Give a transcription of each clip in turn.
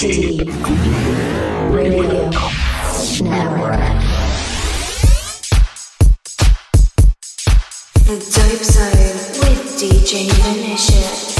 Deep Radio Network. The Dope Zone with DJ Vinicious.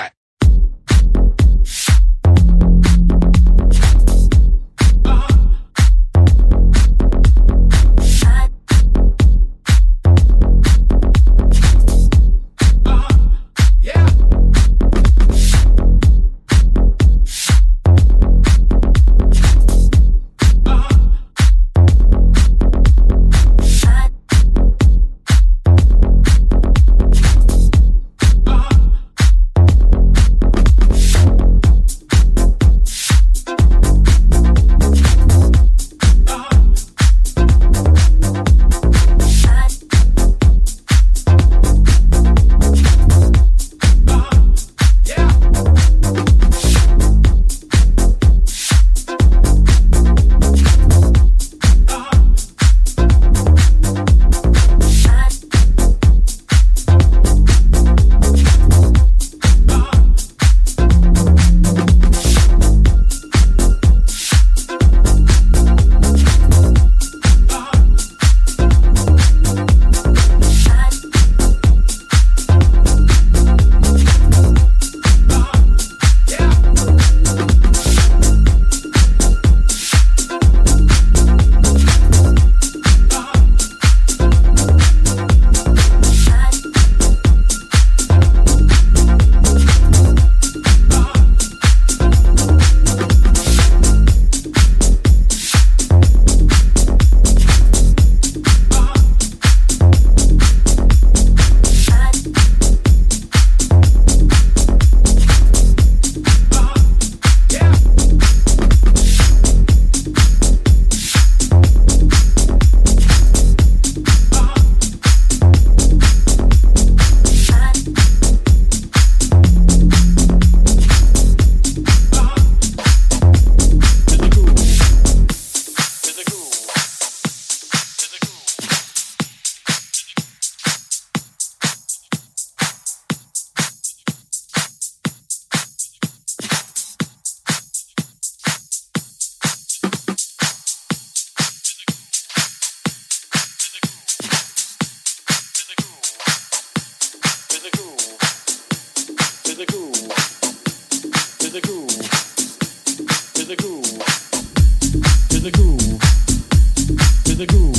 The groove.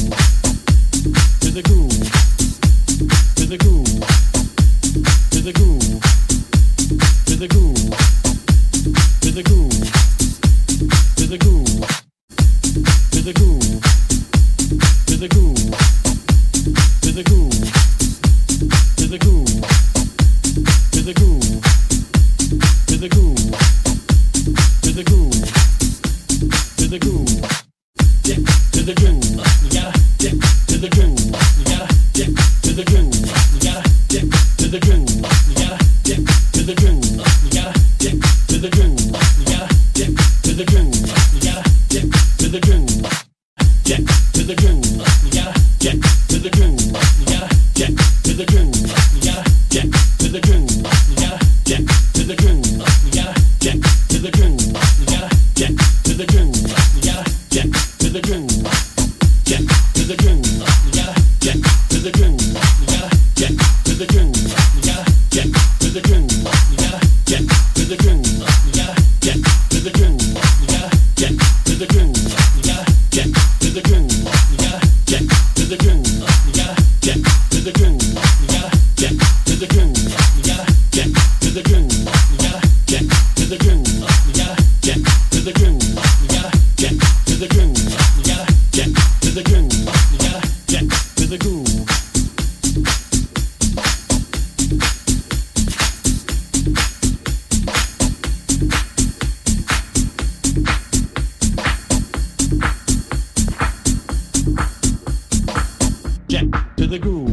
jet to the groove.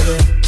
over there.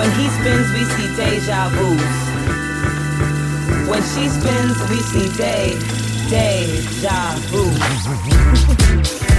When he spins, we see deja vu. When she spins, we see day, deja vu.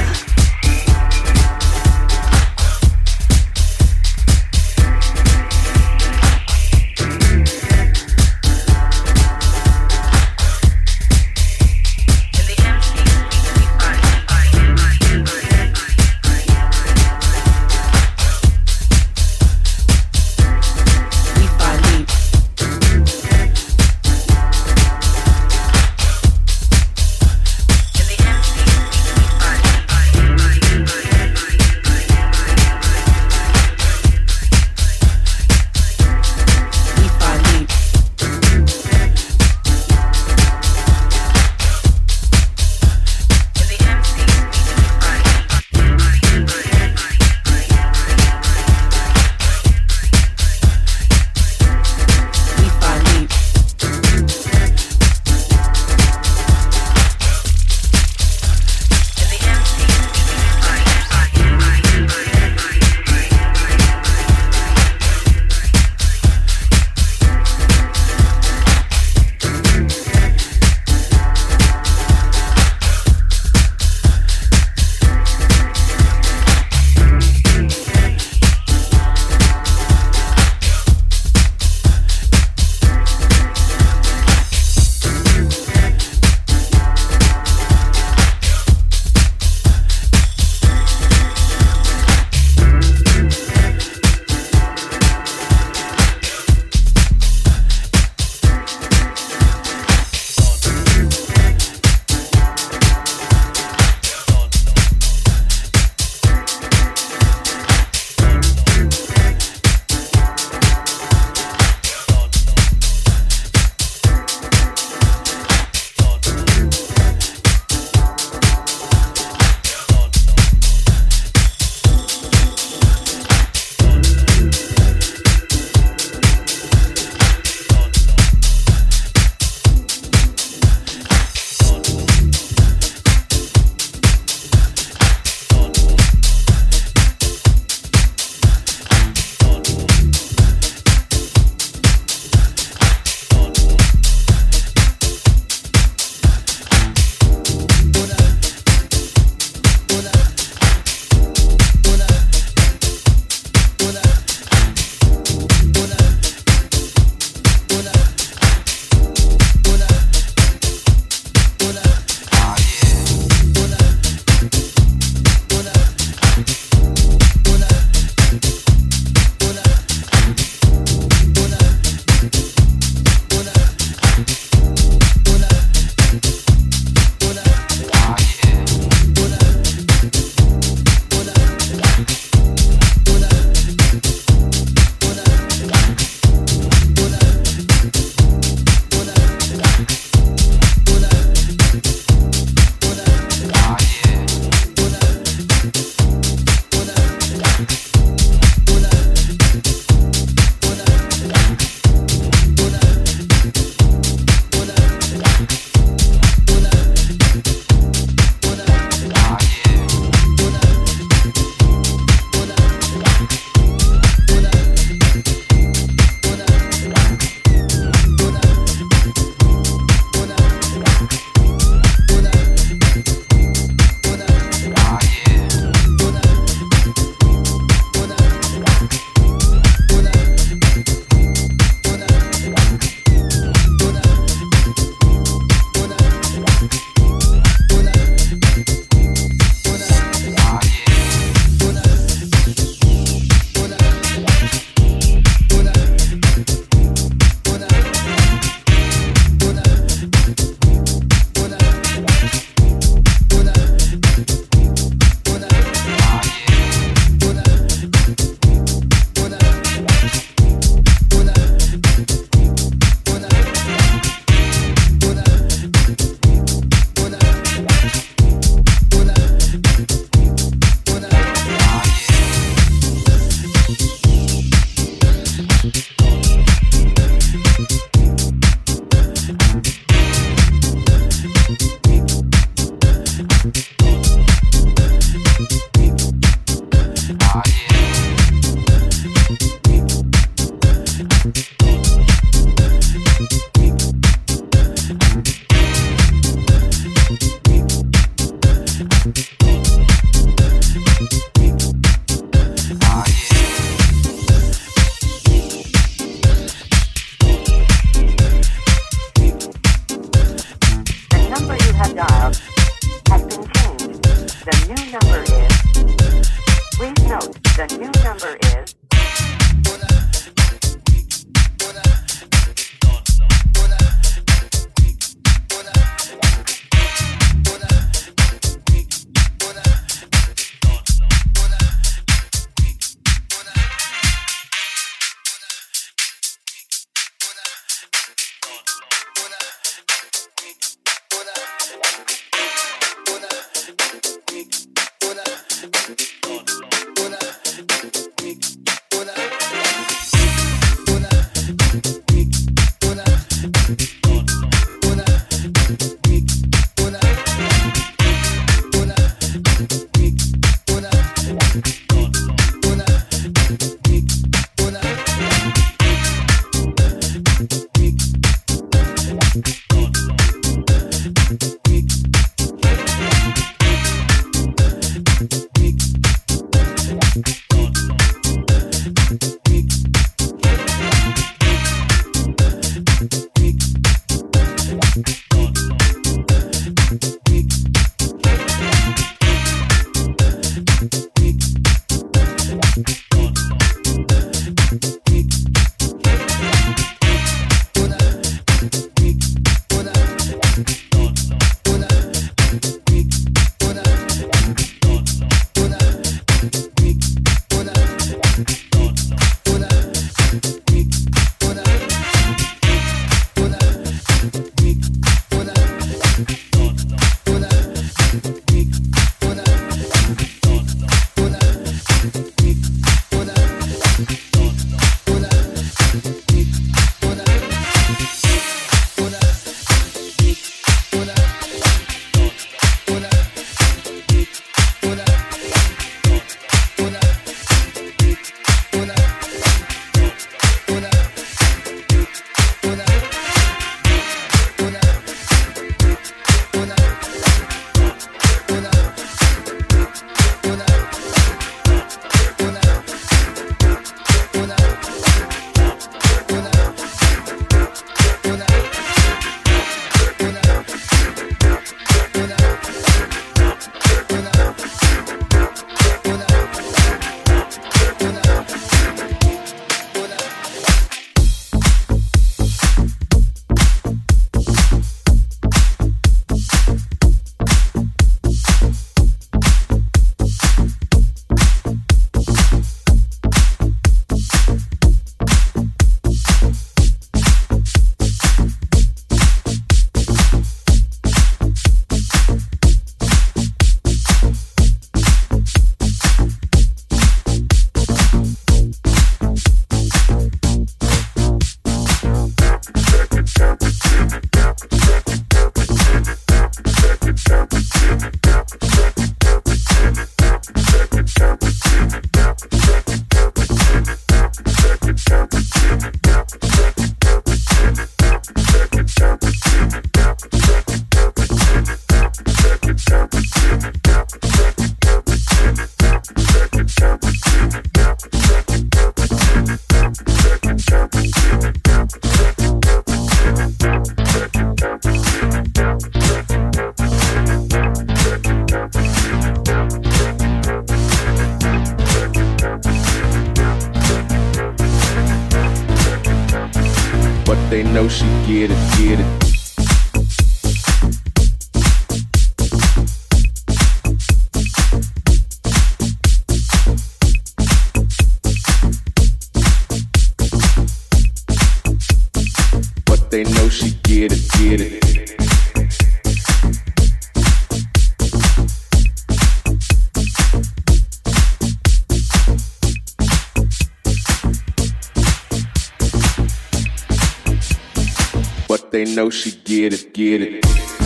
know she get it, get it.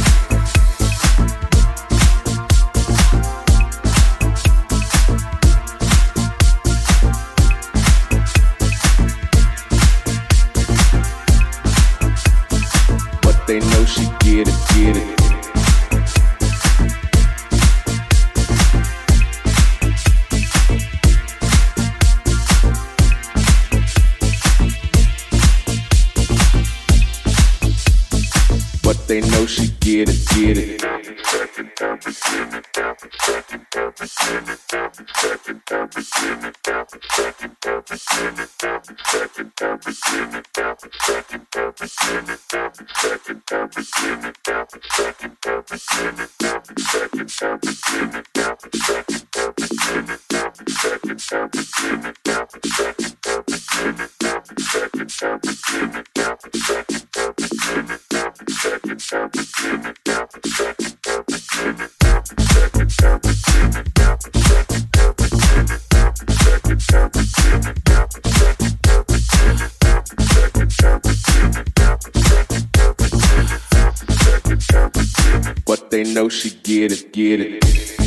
Know she get it, get it.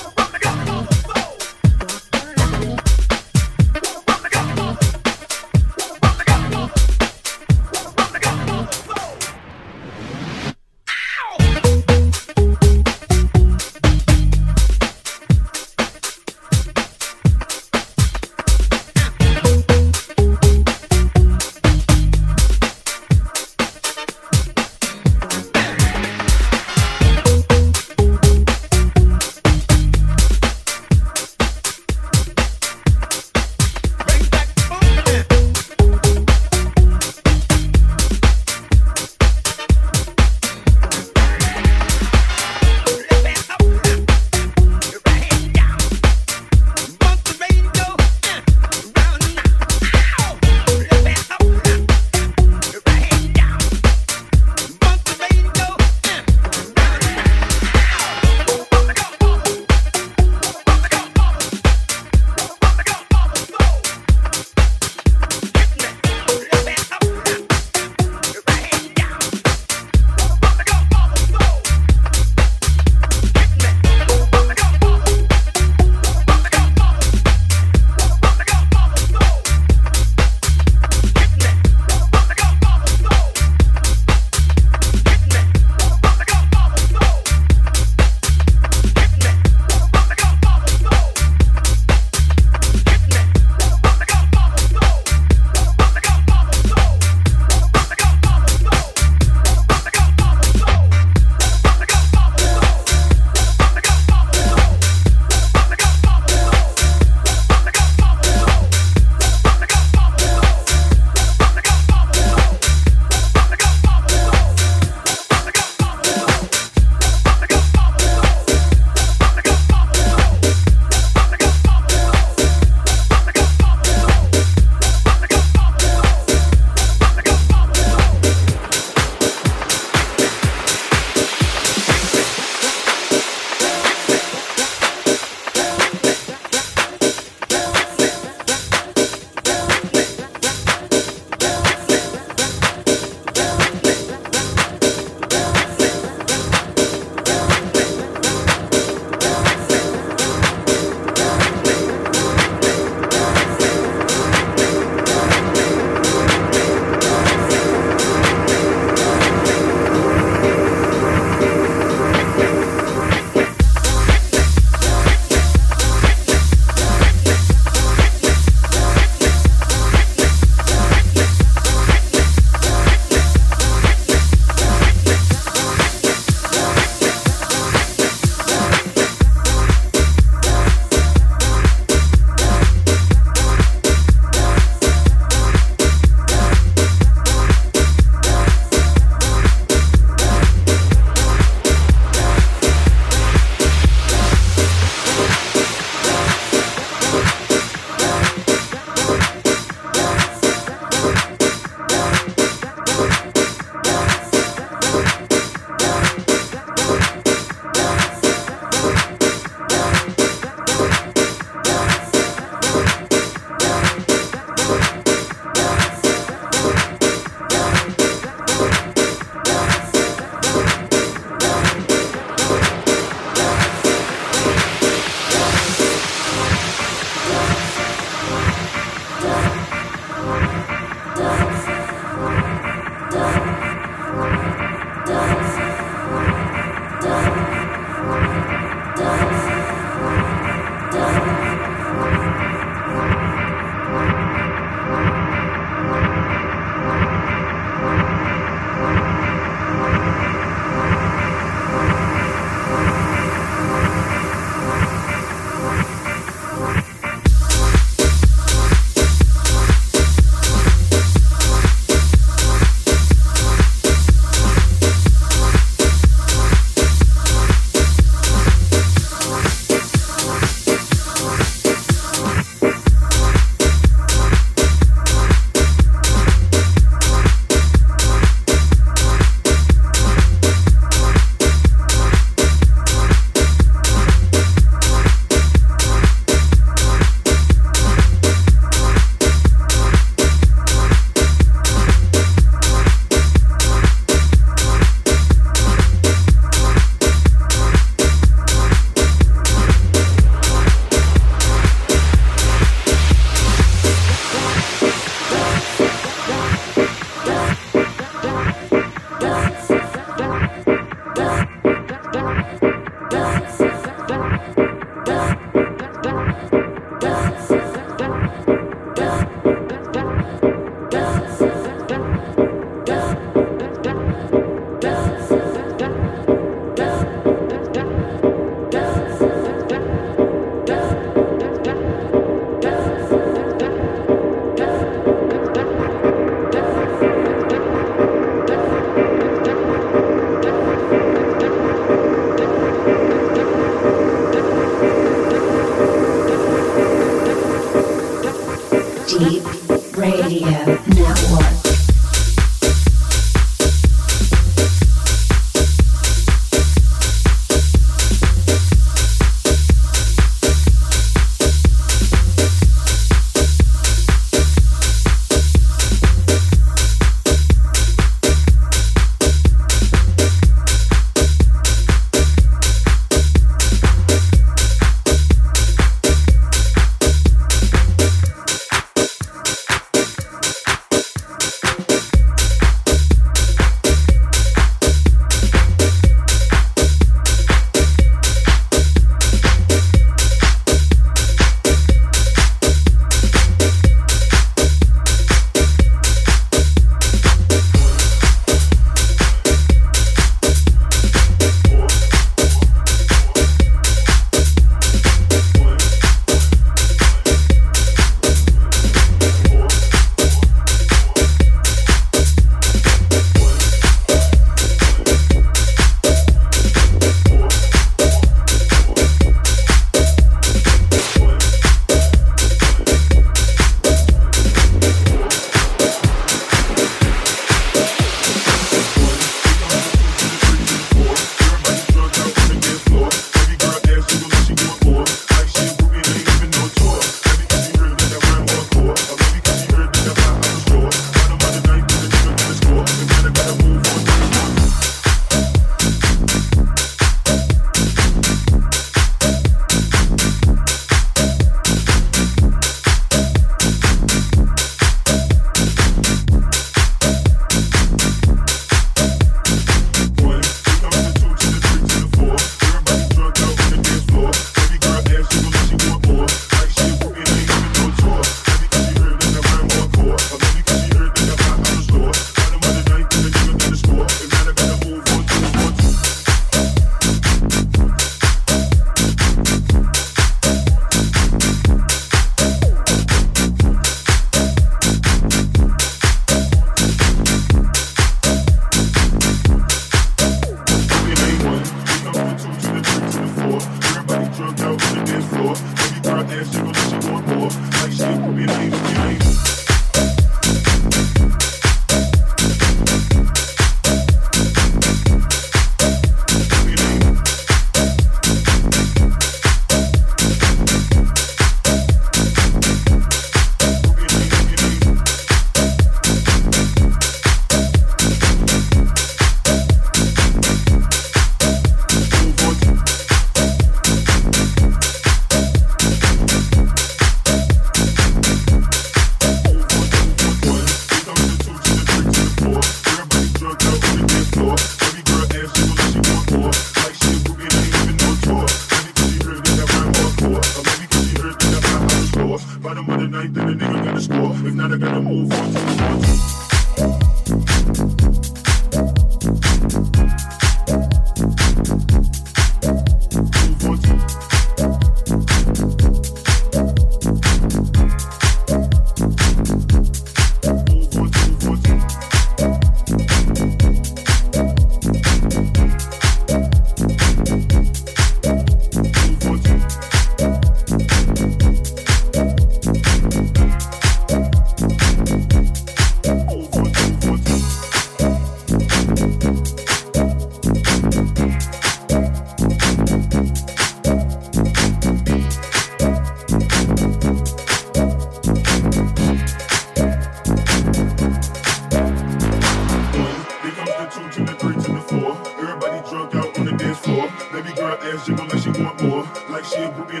ass, jiggle like she want more. Like she a rookie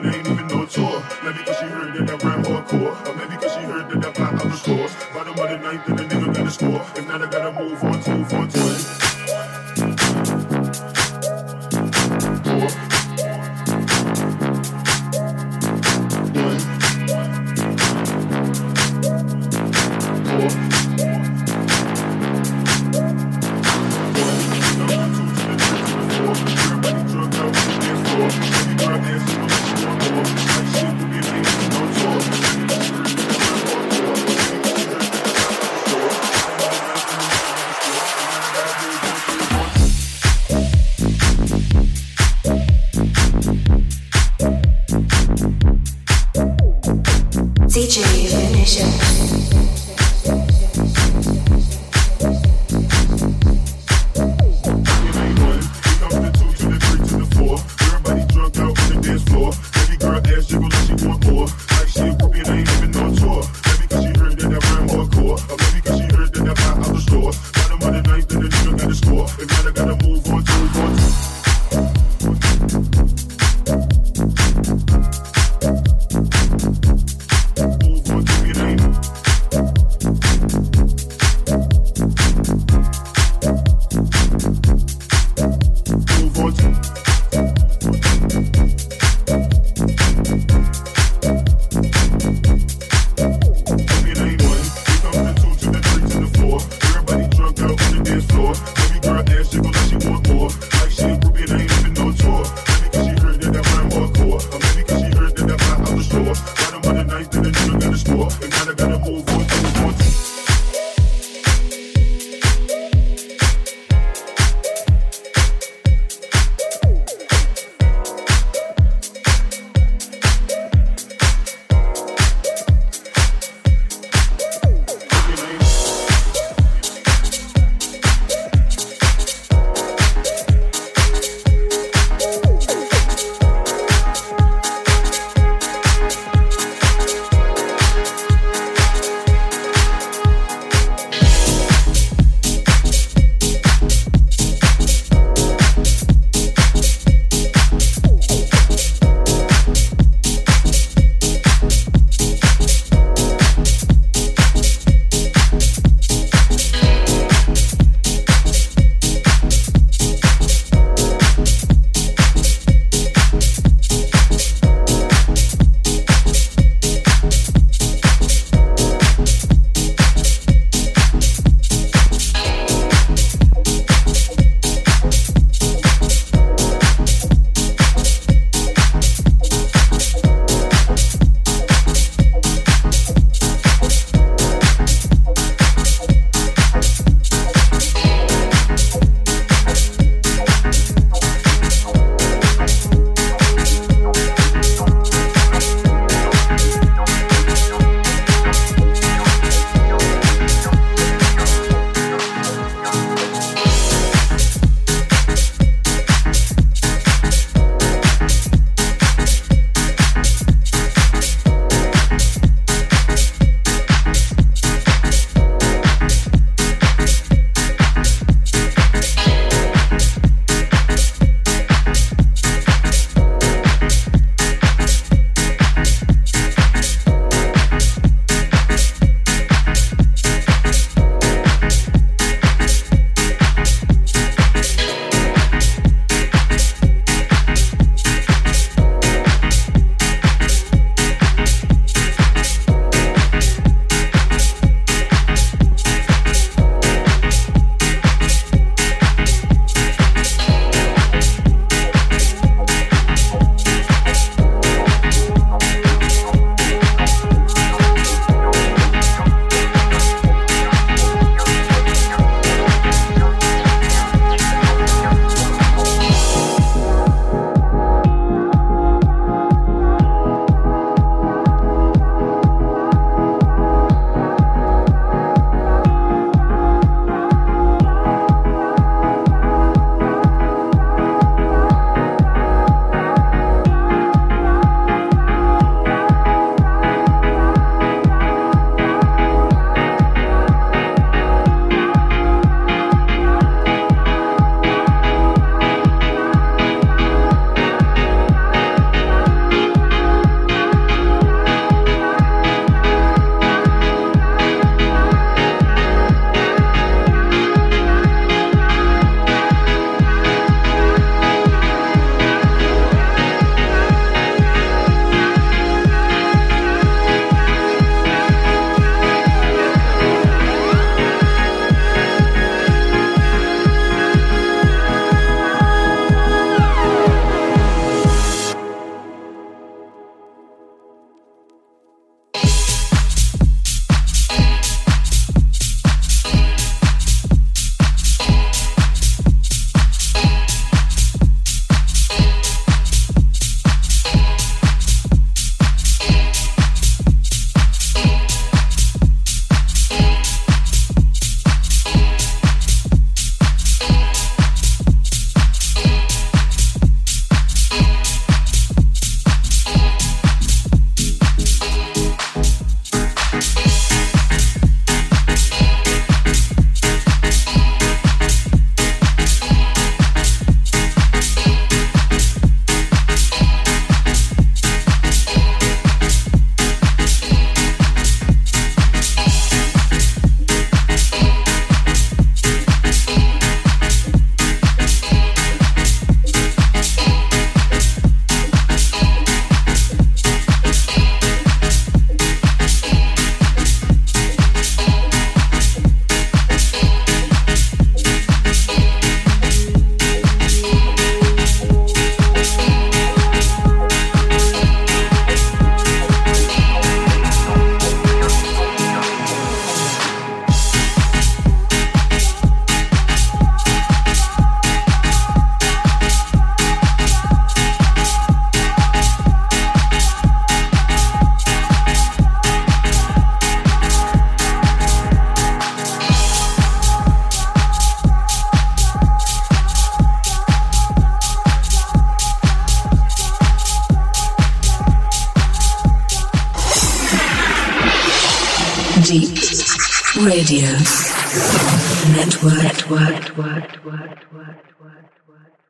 word